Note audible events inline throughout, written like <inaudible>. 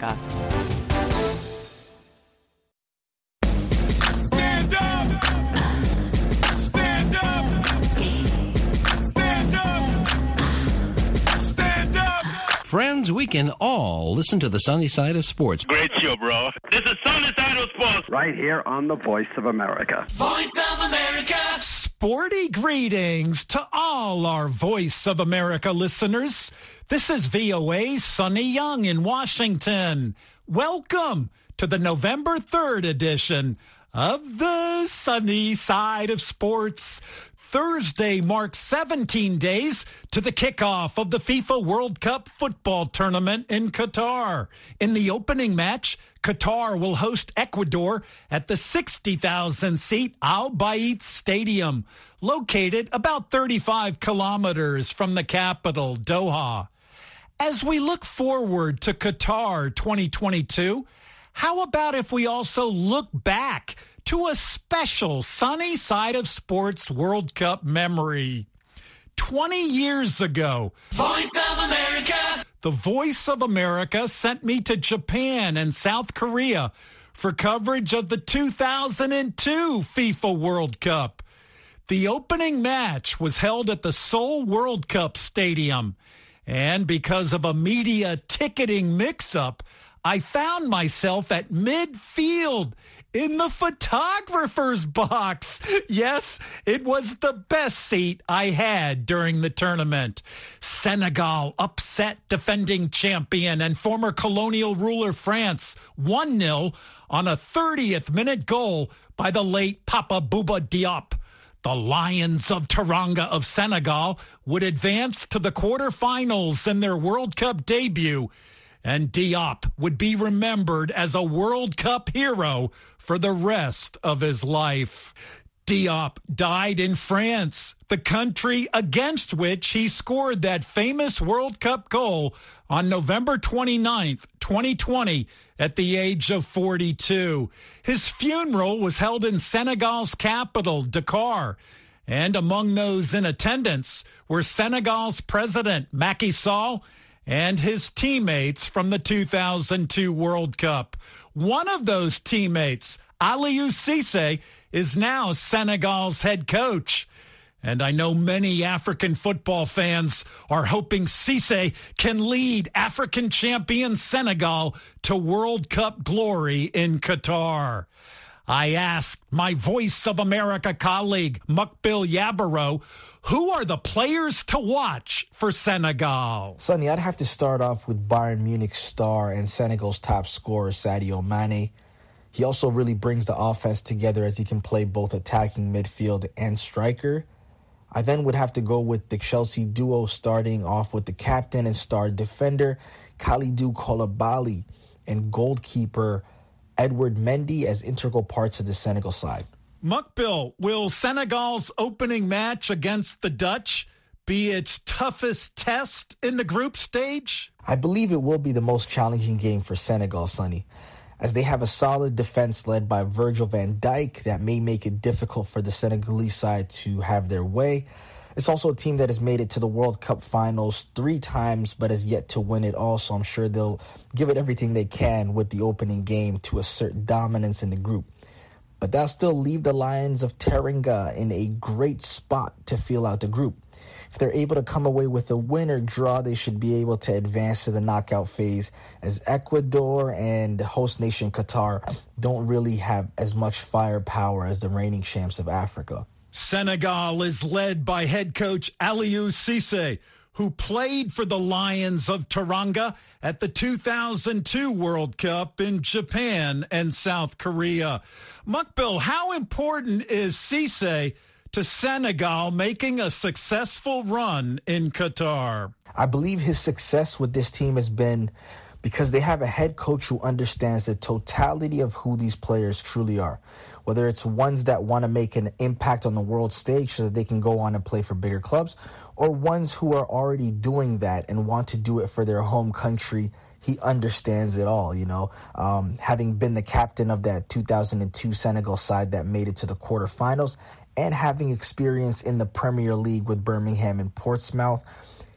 America. Stand up! Stand up! Stand up! Stand up! Friends, we can all listen to the sunny side of sports. Great show, bro. This is Sunny Side of Sports. right here on the Voice of America. Voice of America! Sporty greetings to all our Voice of America listeners. This is VOA's Sonny Young in Washington. Welcome to the November 3rd edition of the Sunny Side of Sports. Thursday marks 17 days to the kickoff of the FIFA World Cup football tournament in Qatar. In the opening match, Qatar will host Ecuador at the 60,000 seat Al Bayt Stadium, located about 35 kilometers from the capital, Doha. As we look forward to Qatar 2022, how about if we also look back to a special sunny side of sports World Cup memory? 20 years ago, Voice of America! the Voice of America sent me to Japan and South Korea for coverage of the 2002 FIFA World Cup. The opening match was held at the Seoul World Cup Stadium. And because of a media ticketing mix up, I found myself at midfield in the photographer's box. Yes, it was the best seat I had during the tournament. Senegal upset defending champion and former colonial ruler France 1 0 on a 30th minute goal by the late Papa Bouba Diop. The Lions of Teranga of Senegal would advance to the quarterfinals in their World Cup debut, and Diop would be remembered as a World Cup hero for the rest of his life. Diop died in France, the country against which he scored that famous World Cup goal on November 29th, 2020, at the age of 42. His funeral was held in Senegal's capital, Dakar. And among those in attendance were Senegal's president, Macky Sall, and his teammates from the 2002 World Cup. One of those teammates, Aliou Cisse, is now Senegal's head coach. And I know many African football fans are hoping Cisse can lead African champion Senegal to World Cup glory in Qatar. I asked my Voice of America colleague, Mukbil Yabaro, who are the players to watch for Senegal? Sonny, I'd have to start off with Bayern Munich star and Senegal's top scorer, Sadio Mane. He also really brings the offense together as he can play both attacking midfield and striker. I then would have to go with the Chelsea duo starting off with the captain and star defender, Kalidou Koulibaly, and goalkeeper Edouard Mendy as integral parts of the Senegal side. Mukbil, will Senegal's opening match against the Dutch be its toughest test in the group stage? I believe it will be the most challenging game for Senegal, Sonny, as they have a solid defense led by Virgil van Dijk that may make it difficult for the Senegalese side to have their way. It's also a team that has made it to the World Cup finals three times but has yet to win it all, so I'm sure they'll give it everything they can with the opening game to assert dominance in the group. But that'll still leave the Lions of Teranga in a great spot to feel out the group. If they're able to come away with a win or draw, they should be able to advance to the knockout phase as Ecuador and host nation Qatar don't really have as much firepower as the reigning champs of Africa. Senegal is led by head coach Aliou Cisse, who played for the Lions of Teranga at the 2002 World Cup in Japan and South Korea. Mukbil, how important is Cisse to Senegal making a successful run in Qatar? I believe his success with this team has been because they have a head coach who understands the totality of who these players truly are. Whether it's ones that want to make an impact on the world stage so that they can go on and play for bigger clubs, or ones who are already doing that and want to do it for their home country. He understands it all, you know. Um, having been the captain of that 2002 Senegal side that made it to the quarterfinals, and having experience in the Premier League with Birmingham and Portsmouth,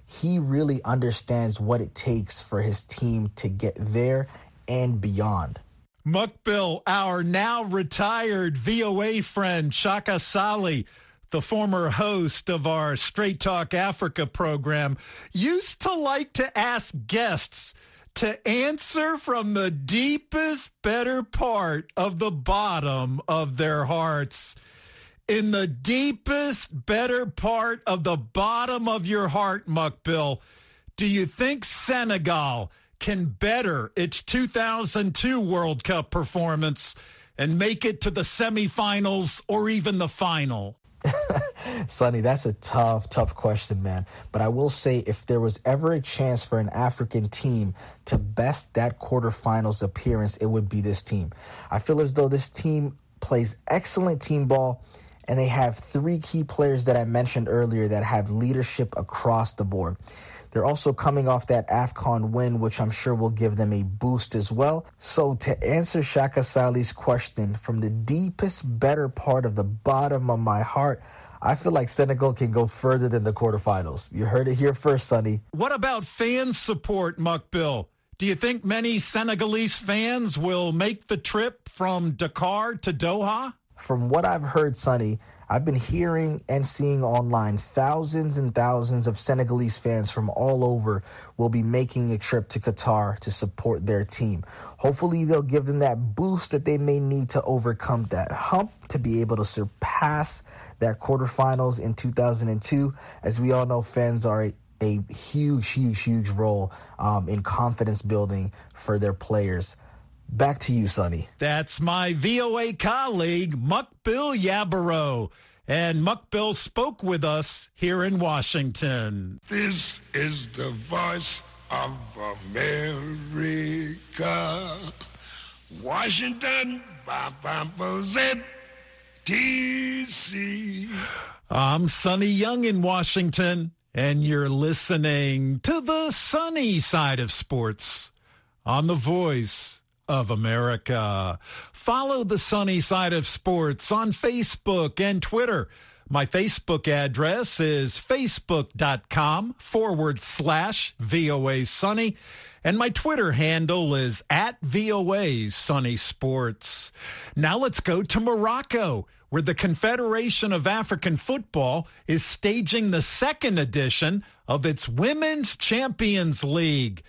he really understands what it takes for his team to get there and beyond. Mukbil, our now retired VOA friend, Shaka Ssali, the former host of our Straight Talk Africa program, used to like to ask guests to answer from the deepest, better part of the bottom of their hearts. In the deepest, better part of the bottom of your heart, Mukbil, do you think Senegal can better its 2002 World Cup performance and make it to the semifinals or even the final? <laughs> Sonny, that's a tough, tough question, man. But I will say if there was ever a chance for an African team to best that quarterfinals appearance, it would be this team. I feel as though this team plays excellent team ball and they have three key players that I mentioned earlier that have leadership across the board. They're also coming off that AFCON win, which I'm sure will give them a boost as well. So, to answer Shaka Ssali's question, from the deepest, better part of the bottom of my heart, I feel like Senegal can go further than the quarterfinals. You heard it here first, Sonny. What about fan support, Mukbil? Do you think many Senegalese fans will make the trip from Dakar to Doha? From what I've heard, Sonny, I've been hearing and seeing online thousands and thousands of Senegalese fans from all over will be making a trip to Qatar to support their team. Hopefully, they'll give them that boost that they may need to overcome that hump to be able to surpass that quarterfinals in 2002. As we all know, fans are a, a huge, huge, huge role um, in confidence building for their players. Back to you, Sonny. That's my VOA colleague, Mukbil Yabaro. And Mukbil spoke with us here in Washington. This is the voice of America. Washington, D.C. I'm Sonny Young in Washington, and you're listening to the sunny side of sports on The Voice of America. Follow the sunny side of sports on Facebook and Twitter. My Facebook address is facebook.com forward slash VOA Sunny. And my Twitter handle is at VOA Sunny Sports. Now let's go to Morocco, where the Confederation of African Football is staging the second edition of its Women's Champions League.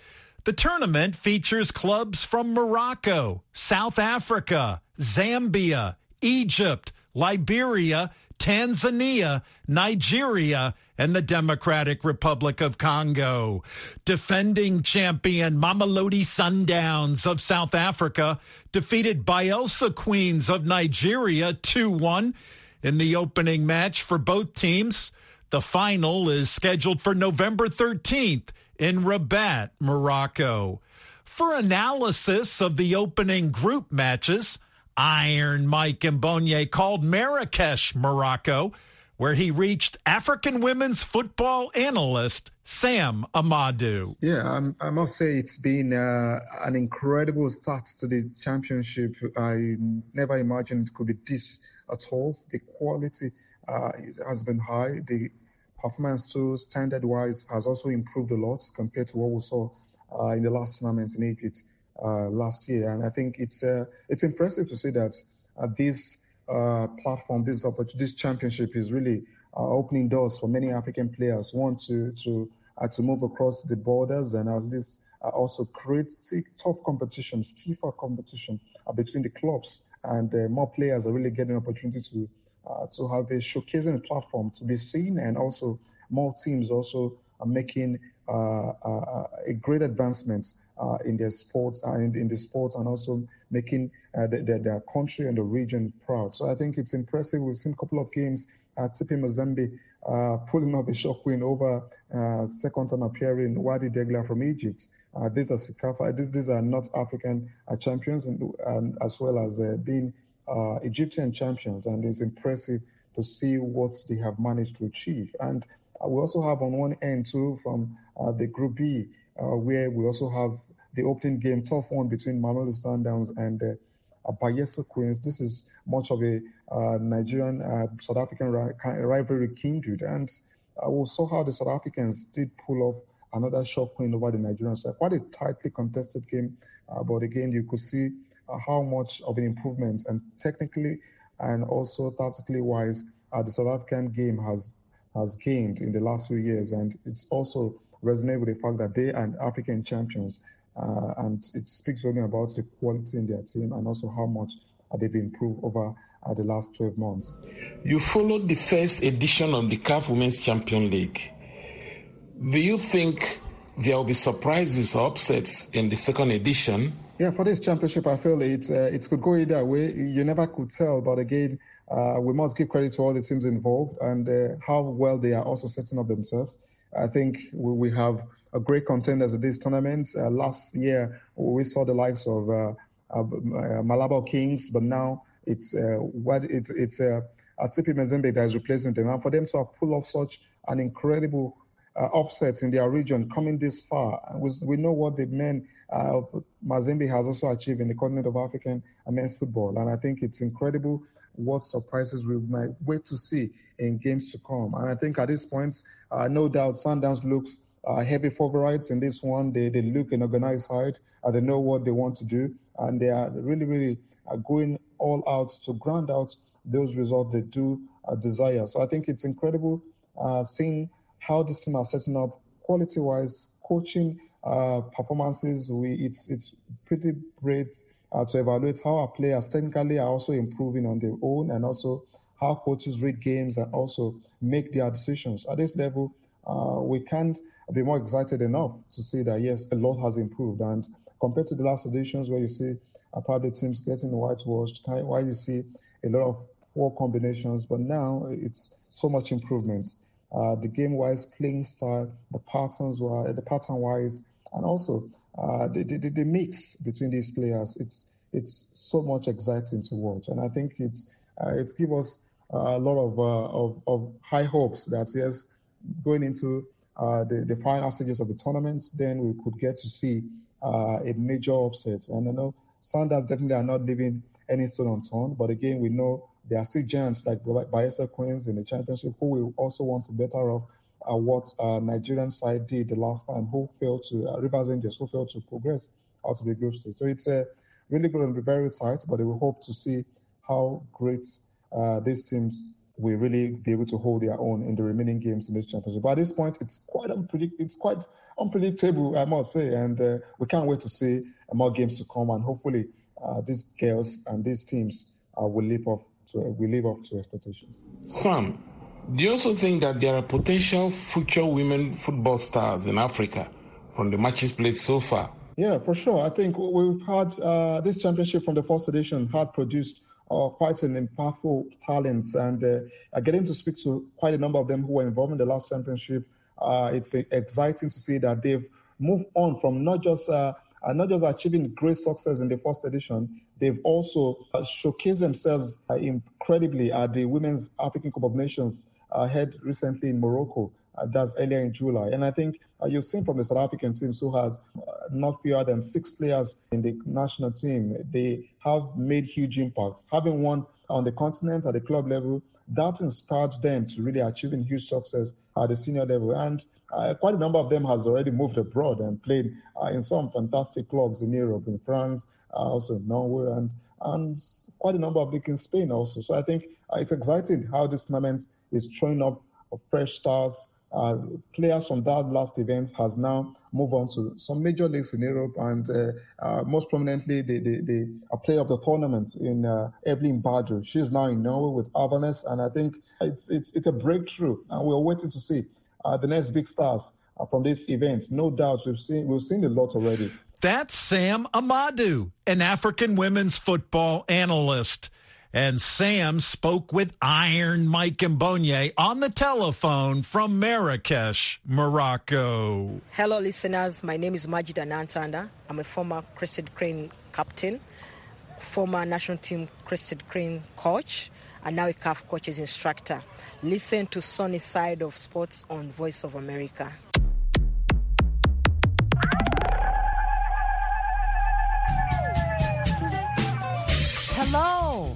The tournament features clubs from Morocco, South Africa, Zambia, Egypt, Liberia, Tanzania, Nigeria, and the Democratic Republic of Congo. Defending champion Mamelodi Sundowns of South Africa defeated Bayelsa Queens of Nigeria 2 1 in the opening match for both teams. The final is scheduled for November 13th in Rabat, Morocco. For analysis of the opening group matches, Iron Mike Mbonye called Marrakesh, Morocco, where he reached African women's football analyst Sam Amadou. Yeah, um, I must say it's been uh, an incredible start to the championship. I never imagined it could be this at all. The quality uh, has been high. The performance too, standard wise, has also improved a lot compared to what we saw uh, in the last tournament in Egypt uh, last year. And I think it's uh, it's impressive to see that uh, this uh, platform, this this championship, is really uh, opening doors for many African players want to to to move across the borders and at least also create tough competitions, stiffer competition between the clubs, and more players are really getting an opportunity to uh, to have a showcasing platform to be seen, and also more teams also are making uh, uh, a great advancement uh, in their sports and in the sports, and also making uh, the, the, their country and the region proud. So I think it's impressive. We've seen a couple of games at TP Mazembe uh, pulling off a shock win over second time appearing Wadi Degla from Egypt. these are CECAFA. These, these are North African champions, and, and, as well as being uh, Egyptian champions, and it's impressive to see what they have managed to achieve. And uh, we also have on one end too from uh, the Group B, uh, where we also have the opening game, tough one between Mamelodi Sundowns and uh, Bayelsa Queens. This is much of a uh, Nigerian South African rivalry kindred, and we saw how the South Africans did pull off another shock win over the Nigerian side. Quite a tightly contested game, but again, you could see how much of an improvement and technically and also tactically wise uh, the South African game has has gained in the last few years, and it's also resonated with the fact that they are African champions, uh, and it speaks only about the quality in their team and also how much they've improved over uh, the last 12 months. You followed the first edition of the CAF Women's Champion League. Do you think there will be surprises or upsets in the second edition? Yeah, for this championship, I feel it uh, it could go either way. You never could tell, but again, uh, we must give credit to all the teams involved and uh, how well they are also setting up themselves. I think we, we have a great contenders at this tournament. Uh, last year, we saw the likes of uh, uh, Malabo Kings, but now it's what it's it's uh, Atipi Mazembe that is replacing them, and for them to have pulled off such an incredible uh, in their region coming this far. We, we know what the men uh, Mazembe has also achieved in the continent of African men's football. And I think it's incredible what surprises we might wait to see in games to come. And I think at this point, uh, no doubt Sundowns looks uh, heavy favorites in this one. They, they look an organized side. Uh, they know what they want to do. And they are really, really uh, going all out to ground out those results they do uh, desire. So I think it's incredible uh, seeing how this team are setting up quality-wise, coaching uh, performances. We it's it's pretty great uh, to evaluate how our players technically are also improving on their own, and also how coaches read games and also make their decisions. At this level, uh, we can't be more excited enough to see that yes, a lot has improved. And compared to the last editions where you see uh, probably teams getting whitewashed, why you see a lot of poor combinations, but now it's so much improvements uh, the game-wise playing style, the patterns, were the pattern-wise, and also uh, the, the, the mix between these players. It's it's so much exciting to watch, and I think it's uh, it's give us a lot of, uh, of, of high hopes that yes, going into uh, the the final stages of the tournament, then we could get to see uh, a major upset. And I know Sundowns definitely are not leaving any stone unturned, but again, we know there are still giants like Bayelsa Queens in the championship who will also want to better off uh, what uh, Nigerian side did the last time, who failed to, uh, Rivers Angels, who failed to progress out of the group stage. So it's uh, really going to be very tight, but we hope to see how great uh, these teams will really be able to hold their own in the remaining games in this championship. But at this point, it's quite unpredict- it's quite unpredictable, I must say, and uh, we can't wait to see more games to come, and hopefully these girls and these teams will leap off so we live up to expectations. Sam, do you also think that there are potential future women football stars in Africa from the matches played so far? Yeah, for sure. I think we've had uh, this championship from the first edition had produced uh, quite an impactful talents, and uh, getting to speak to quite a number of them who were involved in the last championship. Uh, it's exciting to see that they've moved on from not just uh, and not just achieving great success in the first edition, they've also uh, showcased themselves uh, incredibly at the Women's African Cup of Nations uh, held recently in Morocco. Uh, that's earlier in July. And I think uh, you've seen from the South African team, who has uh, not fewer than six players in the national team, they have made huge impacts. Having won on the continent at the club level, that inspired them to really achieving huge success at the senior level. And uh, quite a number of them has already moved abroad and played uh, in some fantastic clubs in Europe, in France, uh, also in Norway, and and quite a number of big in Spain also. So I think uh, it's exciting how this tournament is throwing up fresh stars uh, players from that last event has now moved on to some major leagues in Europe and uh, uh, most prominently the, the, the a player of the tournament in uh, Evelyn Badu. She's now in Norway with Avaldsnes and I think it's, it's, it's a breakthrough and we're waiting to see uh, the next big stars from this event. No doubt we've seen, we've seen a lot already. That's Sam Amadu, an African women's football analyst. And Sam spoke with Iron Mike Mbonye on the telephone from Marrakesh, Morocco. Hello, listeners. My name is Majid Anantanda. I'm a former Crested Crane captain, former national team Crested Crane coach, and now a CAF coaches instructor. Listen to Sunny Side of Sports on Voice of America. Hello.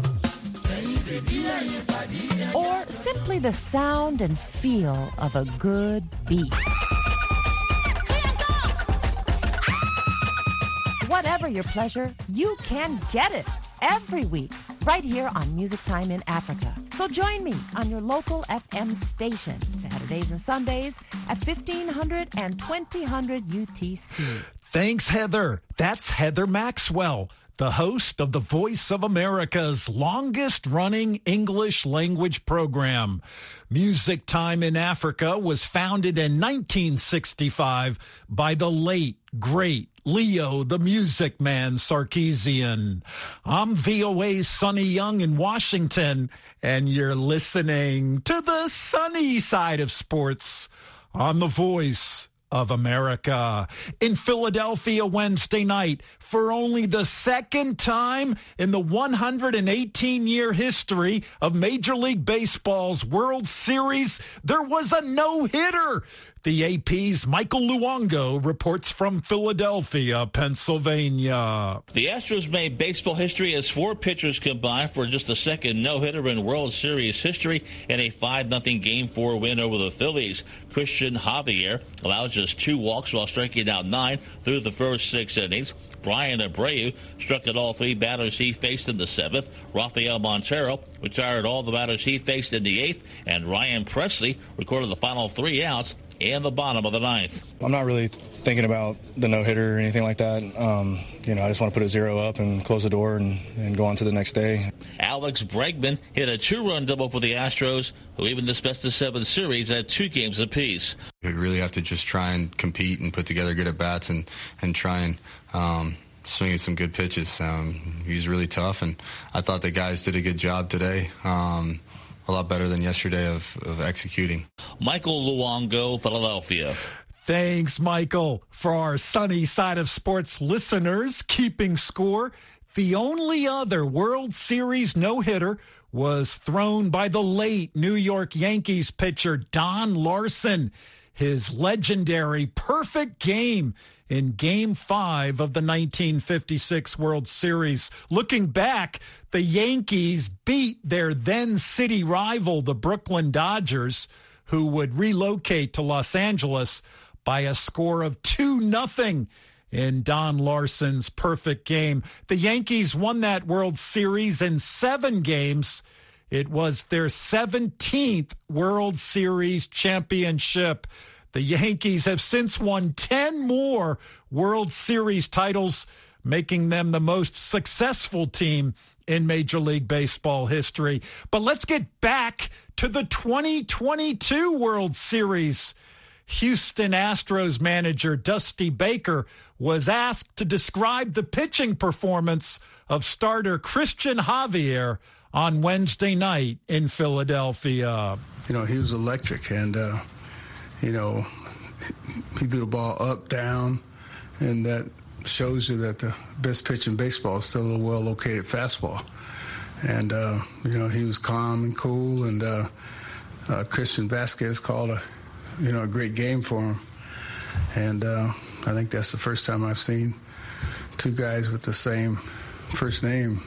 Or simply the sound and feel of a good beat. Whatever your pleasure, you can get it every week right here on Music Time in Africa. So join me on your local FM station Saturdays and Sundays at 1500 and 2000 UTC. Thanks, Heather. That's Heather Maxwell the host of the Voice of America's longest running English language program. Music Time in Africa was founded in 1965 by the late, great Leo the Music Man Sarkisian. I'm VOA's Sonny Young in Washington, and you're listening to the sunny side of sports on The Voice of America in Philadelphia Wednesday night for only the second time in the 118 year history of Major League Baseball's World Series. There was a no hitter the AP's Michael Luongo reports from Philadelphia, Pennsylvania. The Astros made baseball history as four pitchers combined for just the second no-hitter in World Series history in a 5-0 Game 4 win over the Phillies. Cristian Javier allowed just two walks while striking out nine through the first six innings. Bryan Abreu struck at all three batters he faced in the seventh. Rafael Montero retired all the batters he faced in the eighth. And Ryan Pressly recorded the final three outs in the bottom of the ninth. I'm not really thinking about the no hitter or anything like that. Um, you know, I just want to put a zero up and close the door and, and go on to the next day. Alex Bregman hit a two run double for the Astros, who even this best of seven series at two games apiece. We really have to just try and compete and put together good at bats and, and try and um, swinging some good pitches. Um, he's really tough, and I thought the guys did a good job today. Um, a lot better than yesterday of, of executing. Michael Luongo, Philadelphia. Thanks, Michael. For our sunny side of sports listeners keeping score, the only other World Series no hitter was thrown by the late New York Yankees pitcher Don Larsen. His legendary perfect game in Game 5 of the 1956 World Series. Looking back, the Yankees beat their then city rival, the Brooklyn Dodgers, who would relocate to Los Angeles by a score of 2 nothing in Don Larsen's perfect game. The Yankees won that World Series in 7 games. It was their 17th World Series championship. The Yankees have since won 10 more World Series titles, making them the most successful team in Major League Baseball history. But let's get back to the 2022 World Series. Houston Astros manager Dusty Baker was asked to describe the pitching performance of starter Cristian Javier on Wednesday night in Philadelphia. You know, he was electric and, uh, you know, he threw the ball up, down, and that shows you that the best pitch in baseball is still a well located fastball. And, uh, you know, he was calm and cool, and uh, uh, Christian Vázquez called a, you know, a great game for him. And uh, I think that's the first time I've seen two guys with the same first name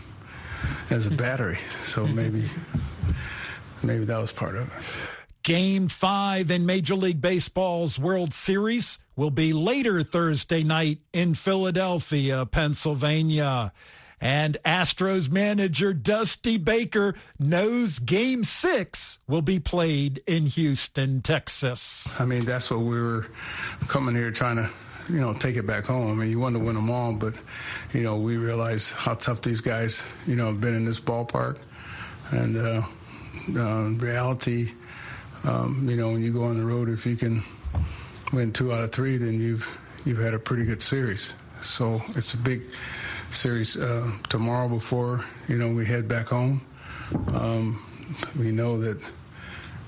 as a <laughs> battery. So maybe, maybe that was part of it. Game five in Major League Baseball's World Series will be later Thursday night in Philadelphia, Pennsylvania. And Astros manager Dusty Baker knows game six will be played in Houston, Texas. I mean, that's what we were coming here trying to, you know, take it back home. I mean, you want to win them all, but, you know, we realize how tough these guys, you know, have been in this ballpark. And uh, uh, reality, um, you know, when you go on the road, if you can win two out of three, then you've you've had a pretty good series. So it's a big series uh, tomorrow before you know we head back home. Um, we know that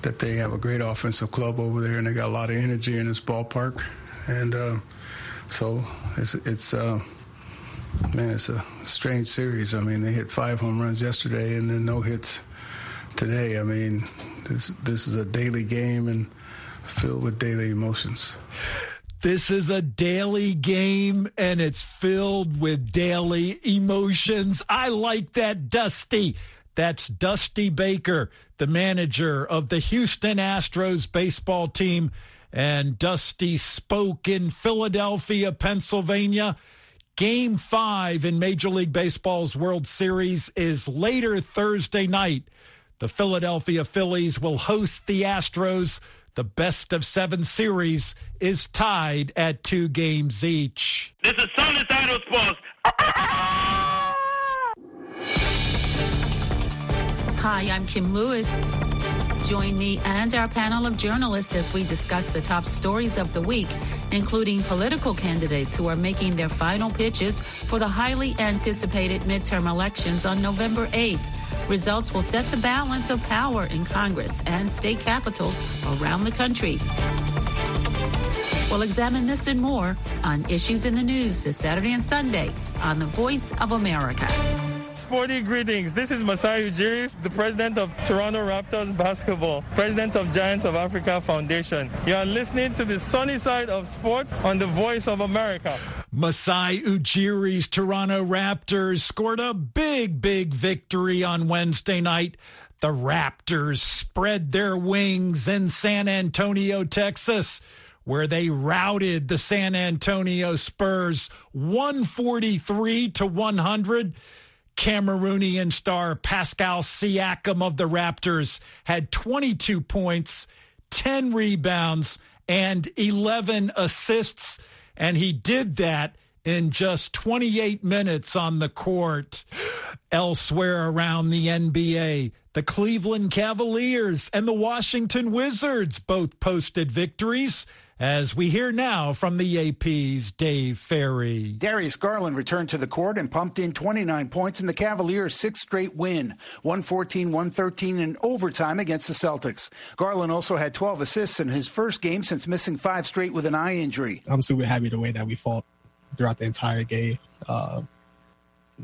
that they have a great offensive club over there, and they got a lot of energy in this ballpark. And uh, so it's it's uh, man, it's a strange series. I mean, they hit five home runs yesterday, and then no hits today. I mean, this this is a daily game and filled with daily emotions. This is a daily game and it's filled with daily emotions. I like that, Dusty. That's Dusty Baker, the manager of the Houston Astros baseball team. And Dusty spoke in Philadelphia, Pennsylvania. Game five in Major League Baseball's World Series is later Thursday night. The Philadelphia Phillies will host the Astros. The best of seven series is tied at two games each. This is Sunday Side Sports. Hi, I'm Kim Lewis. Join me and our panel of journalists as we discuss the top stories of the week, including political candidates who are making their final pitches for the highly anticipated midterm elections on November 8th. Results will set the balance of power in Congress and state capitals around the country. We'll examine this and more on Issues in the News this Saturday and Sunday on The Voice of America. Sporty greetings. This is Masai Ujiri, the president of Toronto Raptors Basketball, president of Giants of Africa Foundation. You are listening to the sunny side of sports on the Voice of America. Masai Ujiri's Toronto Raptors scored a big, big victory on Wednesday night. The Raptors spread their wings in San Antonio, Texas where they routed the San Antonio Spurs 143 to 100. Cameroonian star Pascal Siakam of the Raptors had 22 points, 10 rebounds, and 11 assists. And he did that in just 28 minutes on the court. Elsewhere around the NBA, the Cleveland Cavaliers and the Washington Wizards both posted victories. As we hear now from the AP's Dave Ferrie. Darius Garland returned to the court and pumped in 29 points in the Cavaliers' sixth straight win, 114 113 in overtime against the Celtics. Garland also had 12 assists in his first game since missing five straight with an eye injury. I'm super happy the way that we fought throughout the entire game. Uh,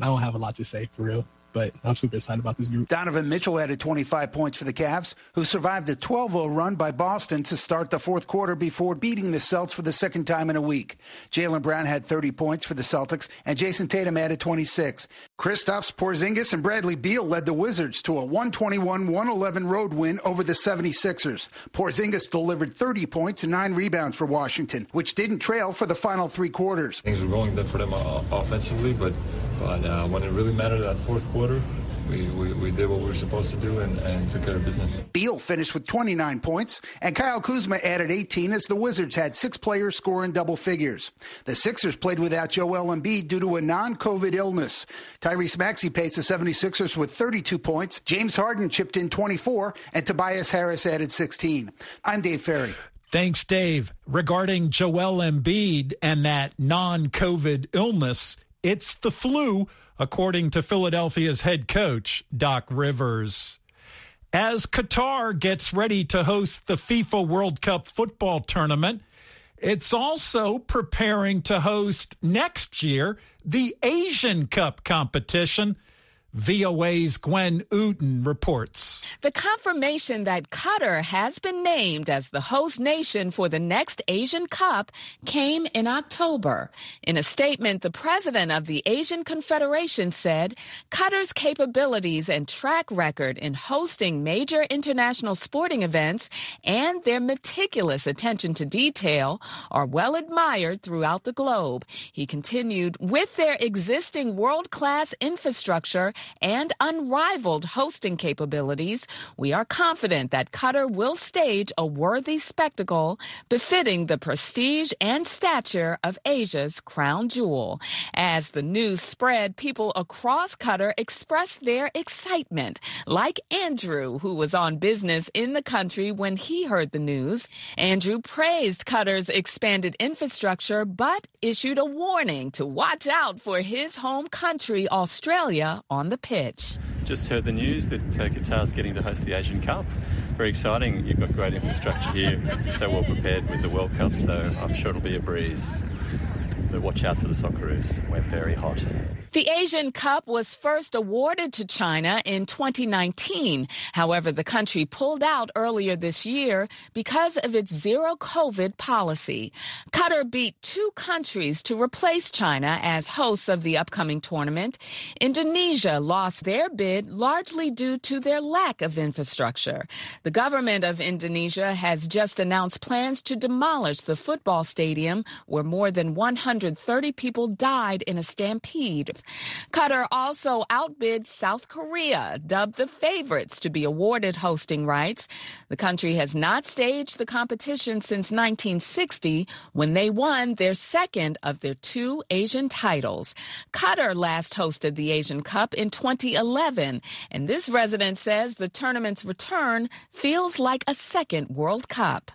I don't have a lot to say for real but I'm super excited about this group. Donovan Mitchell added 25 points for the Cavs, who survived a 12-0 run by Boston to start the fourth quarter before beating the Celts for the second time in a week. Jaylen Brown had 30 points for the Celtics, and Jayson Tatum added 26. Kristaps Porzingis and Bradley Beal led the Wizards to a 121-111 road win over the 76ers. Porzingis delivered 30 points and nine rebounds for Washington, which didn't trail for the final three quarters. Things were going good for them uh, offensively, but but uh, when it really mattered that fourth quarter, we, we, we, did what we were supposed to do and, and, took care of business. Beal finished with 29 points, and Kyle Kuzma added 18 as the Wizards had six players score in double figures. The Sixers played without Joel Embiid due to a non-COVID illness. Tyrese Maxey paced the 76ers with 32 points. James Harden chipped in 24, and Tobias Harris added 16. I'm Dave Ferrie. Thanks, Dave. Regarding Joel Embiid and that non COVID illness, it's the flu, according to Philadelphia's head coach, Doc Rivers. As Qatar gets ready to host the FIFA World Cup football tournament, it's also preparing to host next year the Asian Cup competition VOA's Gwen Uten reports. The confirmation that Qatar has been named as the host nation for the next Asian Cup came in October. In a statement, the president of the Asian Confederation said Qatar's capabilities and track record in hosting major international sporting events and their meticulous attention to detail are well admired throughout the globe. He continued, with their existing world class infrastructure, and unrivaled hosting capabilities, we are confident that Qatar will stage a worthy spectacle befitting the prestige and stature of Asia's crown jewel. As the news spread, people across Qatar expressed their excitement, like Andrew, who was on business in the country when he heard the news. Andrew praised Qatar's expanded infrastructure, but issued a warning to watch out for his home country, Australia, on the pitch. just heard the news that uh, Qatar's getting to host the Asian Cup. Very exciting. You've got great infrastructure here. So well prepared with the World Cup, so I'm sure it'll be a breeze. But watch out for the Socceroos. We're very hot. The Asian Cup was first awarded to China in 2019. However, the country pulled out earlier this year because of its zero COVID policy. Qatar beat two countries to replace China as hosts of the upcoming tournament. Indonesia lost their bid largely due to their lack of infrastructure. The government of Indonesia has just announced plans to demolish the football stadium where more than 130 people died in a stampede. Qatar also outbid South Korea, dubbed the favorites to be awarded hosting rights. The country has not staged the competition since 1960 when they won their second of their two Asian titles. Qatar last hosted the Asian Cup in 2011, and this resident says the tournament's return feels like a second World Cup.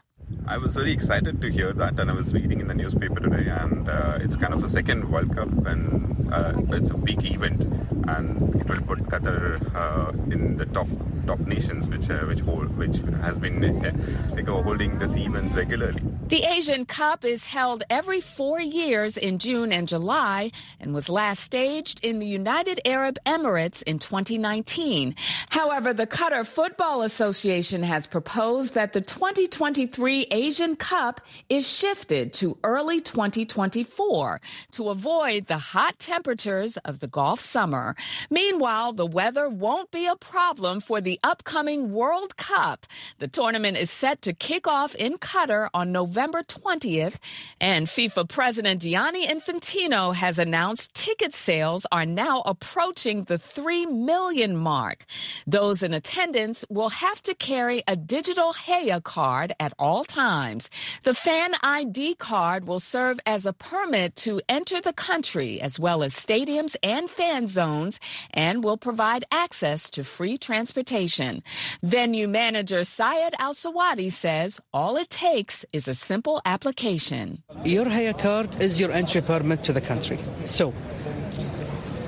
I was very excited to hear that, and I was reading in the newspaper today, and uh, it's kind of a second World Cup, and uh, it's a big event, and it will put Qatar uh, in the top top nations, which uh, which hold, which has been uh, like, holding these events regularly. The Asian Cup is held every four years in June and July, and was last staged in the United Arab Emirates in 2019. However, the Qatar Football Association has proposed that the 2023 Asian Cup is shifted to early 2024 to avoid the hot temperatures of the Gulf summer. Meanwhile, the weather won't be a problem for the upcoming World Cup. The tournament is set to kick off in Qatar on November 20th, and FIFA President Gianni Infantino has announced ticket sales are now approaching the 3 million mark. Those in attendance will have to carry a digital Hayya card at all times. The fan ID card will serve as a permit to enter the country, as well as stadiums and fan zones, and will provide access to free transportation. Venue manager Syed Al Sawadi says all it takes is a simple application. Your Hayya card is your entry permit to the country. So,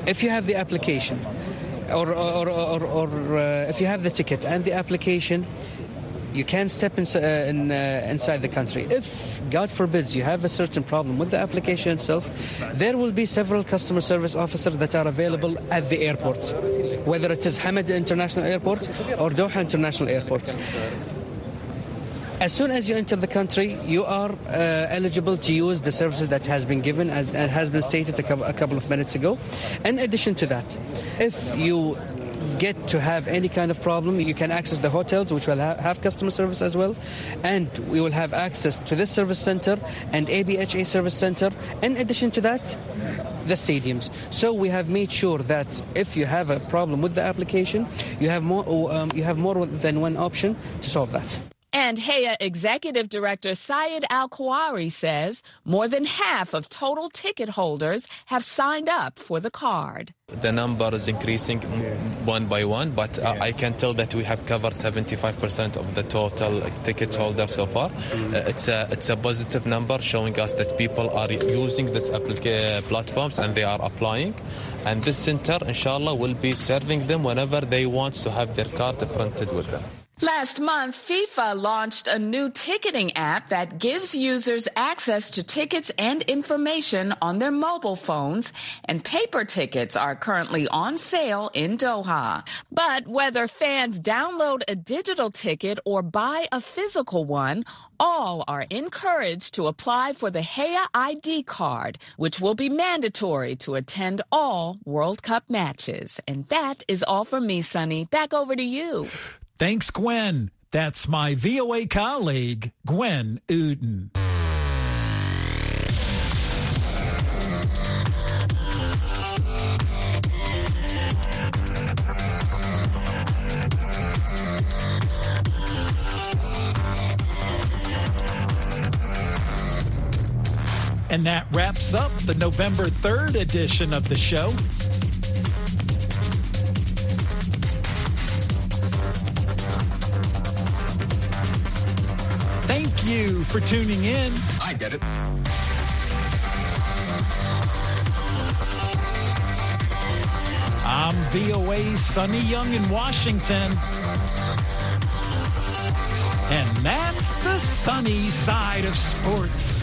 if you have the application, or, or, or, or uh, if you have the ticket and the application, you can step in, uh, in, uh, inside the country. If, God forbids, you have a certain problem with the application itself, there will be several customer service officers that are available at the airports, whether it is Hamad International Airport or Doha International Airport. As soon as you enter the country, you are uh, eligible to use the services that has been given, as, as has been stated a a couple of minutes ago. In addition to that, if you get to have any kind of problem, you can access the hotels, which will ha- have customer service as well. And we will have access to this service center and ABHA service center. In addition to that, the stadiums. So we have made sure that if you have a problem with the application, you have more, um, you have more than one option to solve that. And Hayya Executive Director Syed Al Kawari says more than half of total ticket holders have signed up for the card. The number is increasing one by one, but uh, I can tell that we have covered 75% of the total ticket holders so far. Uh, it's, a, it's a positive number showing us that people are using these applica- platforms and they are applying. And this center, inshallah, will be serving them whenever they want to have their card printed with them. Last month, FIFA launched a new ticketing app that gives users access to tickets and information on their mobile phones, and paper tickets are currently on sale in Doha. But whether fans download a digital ticket or buy a physical one, all are encouraged to apply for the Hayya ID card, which will be mandatory to attend all World Cup matches. And that is all from me, Sonny. Back over to you. Thanks, Gwen. That's my VOA colleague, Gwen Uden. And that wraps up the November 3rd edition of the show. You for tuning in. I get it. I'm VOA's Sonny Young in Washington. And that's the sunny side of sports.